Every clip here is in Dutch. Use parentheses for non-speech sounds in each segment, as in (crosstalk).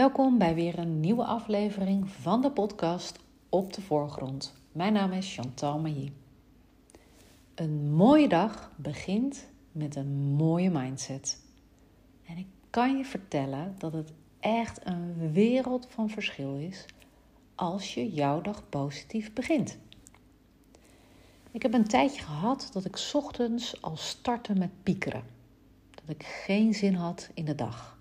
Welkom bij weer een nieuwe aflevering van de podcast Op de Voorgrond. Mijn naam is Chantal Mailly. Een mooie dag begint met een mooie mindset. En ik kan je vertellen dat het echt een wereld van verschil is als je jouw dag positief begint. Ik heb een tijdje gehad dat ik ochtends al startte met piekeren. Dat ik geen zin had in de dag.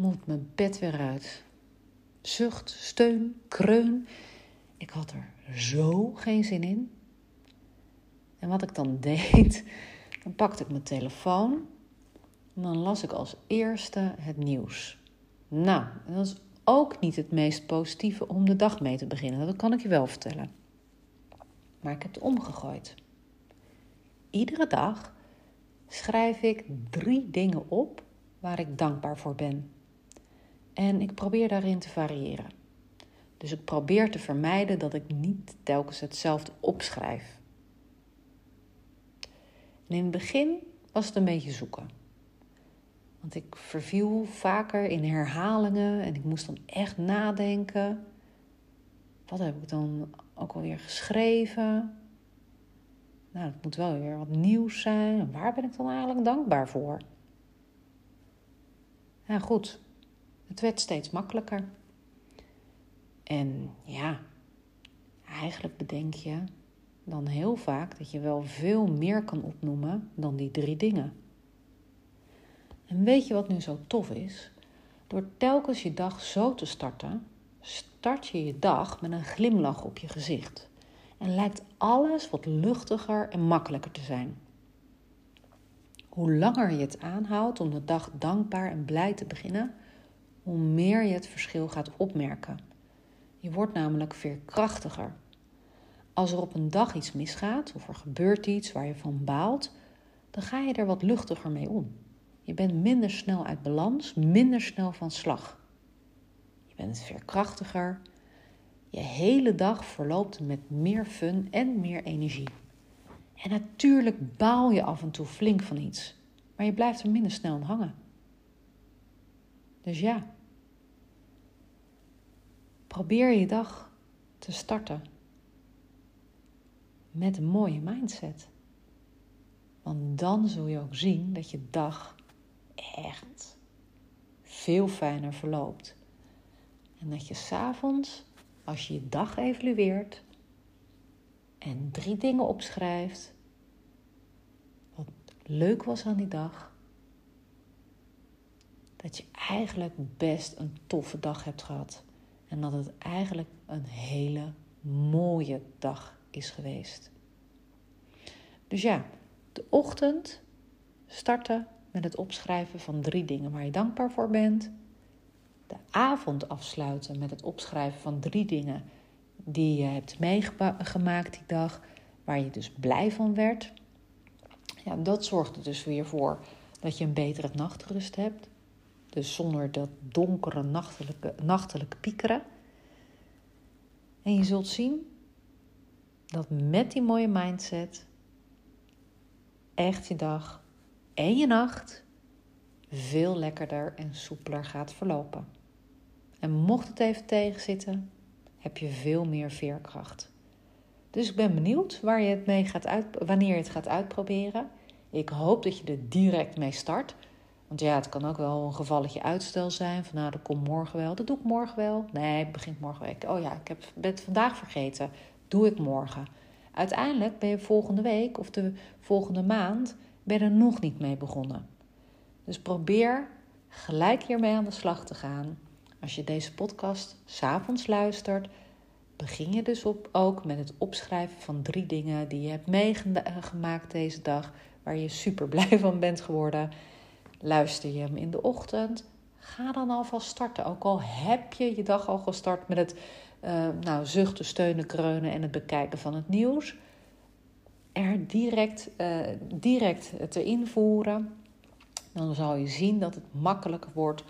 Moet mijn bed weer uit. Zucht, steun, kreun. Ik had er zo geen zin in. En wat ik dan (laughs) deed, dan pakte ik mijn telefoon en dan las ik als eerste het nieuws. Nou, dat is ook niet het meest positieve om de dag mee te beginnen. Dat kan ik je wel vertellen. Maar ik heb het omgegooid. Iedere dag schrijf ik drie dingen op waar ik dankbaar voor ben. En ik probeer daarin te variëren. Dus ik probeer te vermijden dat ik niet telkens hetzelfde opschrijf. En in het begin was het een beetje zoeken. Want ik verviel vaker in herhalingen en ik moest dan echt nadenken. Wat heb ik dan ook alweer geschreven? Nou, het moet wel weer wat nieuws zijn. waar ben ik dan eigenlijk dankbaar voor? Ja, goed. Het werd steeds makkelijker. En ja, eigenlijk bedenk je dan heel vaak dat je wel veel meer kan opnoemen dan die drie dingen. En weet je wat nu zo tof is? Door telkens je dag zo te starten, start je je dag met een glimlach op je gezicht. En lijkt alles wat luchtiger en makkelijker te zijn. Hoe langer je het aanhoudt om de dag dankbaar en blij te beginnen, hoe meer je het verschil gaat opmerken. Je wordt namelijk veerkrachtiger. Als er op een dag iets misgaat of er gebeurt iets waar je van baalt, dan ga je er wat luchtiger mee om. Je bent minder snel uit balans, minder snel van slag. Je bent veerkrachtiger. Je hele dag verloopt met meer fun en meer energie. En natuurlijk baal je af en toe flink van iets, maar je blijft er minder snel aan hangen. Dus ja, probeer je dag te starten met een mooie mindset. Want dan zul je ook zien dat je dag echt veel fijner verloopt. En dat je s'avonds, als je je dag evalueert en drie dingen opschrijft, wat leuk was aan die dag, dat je eigenlijk best een toffe dag hebt gehad. En dat het eigenlijk een hele mooie dag is geweest. Dus ja, de ochtend starten met het opschrijven van drie dingen waar je dankbaar voor bent. De avond afsluiten met het opschrijven van drie dingen die je hebt meegemaakt die dag, waar je dus blij van werd. Ja, dat zorgt er dus weer voor dat je een betere nachtrust hebt. Dus zonder dat donkere nachtelijke, nachtelijke piekeren. En je zult zien dat met die mooie mindset echt je dag en je nacht veel lekkerder en soepeler gaat verlopen. En mocht het even tegenzitten, heb je veel meer veerkracht. Dus ik ben benieuwd waar je het mee gaat uit, wanneer je het gaat uitproberen. Ik hoop dat je er direct mee start. Want ja, het kan ook wel een gevalletje uitstel zijn. Van nou, dat komt morgen wel. Dat doe ik morgen wel. Nee, het begint morgen week. Oh ja, ik heb, ben het vandaag vergeten. Doe ik morgen. Uiteindelijk ben je volgende week of de volgende maand ben er nog niet mee begonnen. Dus probeer gelijk hiermee aan de slag te gaan. Als je deze podcast s'avonds luistert, begin je dus op, ook met het opschrijven van drie dingen die je hebt meegemaakt deze dag, waar je super blij van bent geworden. Luister je hem in de ochtend, ga dan alvast starten. Ook al heb je je dag al gestart met het uh, nou, zuchten, steunen, kreunen en het bekijken van het nieuws. Er direct, uh, direct te invoeren. Dan zal je zien dat het makkelijker wordt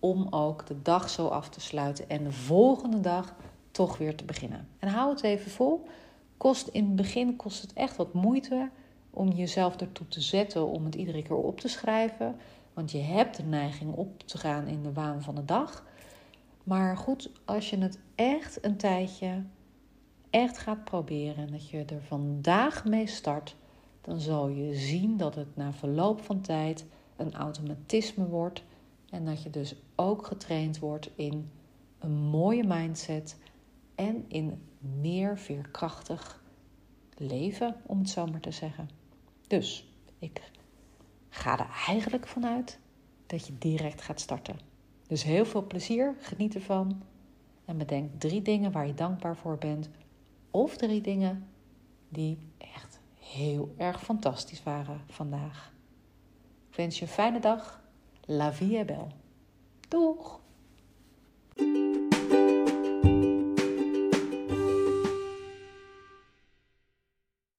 om ook de dag zo af te sluiten en de volgende dag toch weer te beginnen. En hou het even vol. Kost in het begin kost het echt wat moeite om jezelf ertoe te zetten om het iedere keer op te schrijven. Want je hebt de neiging op te gaan in de waan van de dag. Maar goed, als je het echt een tijdje echt gaat proberen en dat je er vandaag mee start, dan zal je zien dat het na verloop van tijd een automatisme wordt en dat je dus ook getraind wordt in een mooie mindset en in meer veerkrachtig leven, om het zo maar te zeggen. Dus ik ga er eigenlijk vanuit dat je direct gaat starten. Dus heel veel plezier, geniet ervan en bedenk drie dingen waar je dankbaar voor bent of drie dingen die echt heel erg fantastisch waren vandaag. Ik wens je een fijne dag. La vie est belle. Doeg!